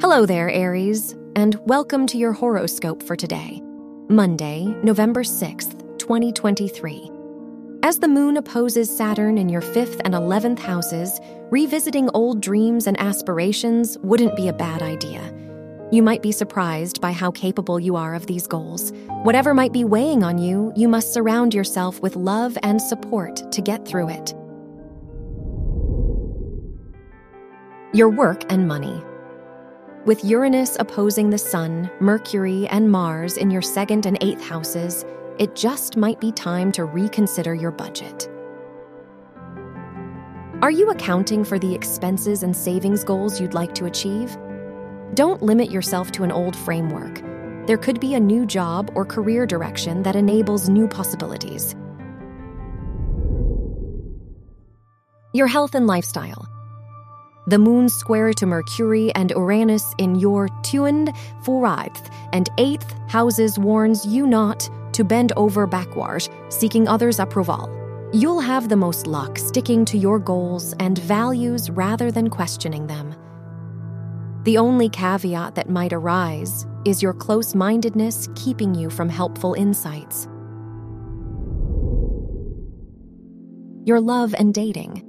Hello there, Aries, and welcome to your horoscope for today, Monday, November 6th, 2023. As the moon opposes Saturn in your 5th and 11th houses, revisiting old dreams and aspirations wouldn't be a bad idea. You might be surprised by how capable you are of these goals. Whatever might be weighing on you, you must surround yourself with love and support to get through it. Your work and money. With Uranus opposing the Sun, Mercury, and Mars in your second and eighth houses, it just might be time to reconsider your budget. Are you accounting for the expenses and savings goals you'd like to achieve? Don't limit yourself to an old framework. There could be a new job or career direction that enables new possibilities. Your health and lifestyle. The moon square to Mercury and Uranus in your Tuend, Fourth, and Eighth houses warns you not to bend over backward, seeking others' approval. You'll have the most luck sticking to your goals and values rather than questioning them. The only caveat that might arise is your close mindedness keeping you from helpful insights. Your love and dating.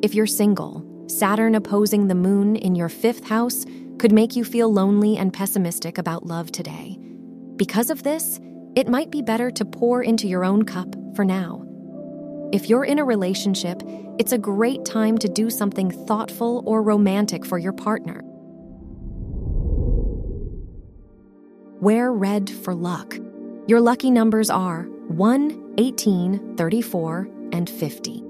If you're single, Saturn opposing the moon in your fifth house could make you feel lonely and pessimistic about love today. Because of this, it might be better to pour into your own cup for now. If you're in a relationship, it's a great time to do something thoughtful or romantic for your partner. Wear red for luck. Your lucky numbers are 1, 18, 34, and 50.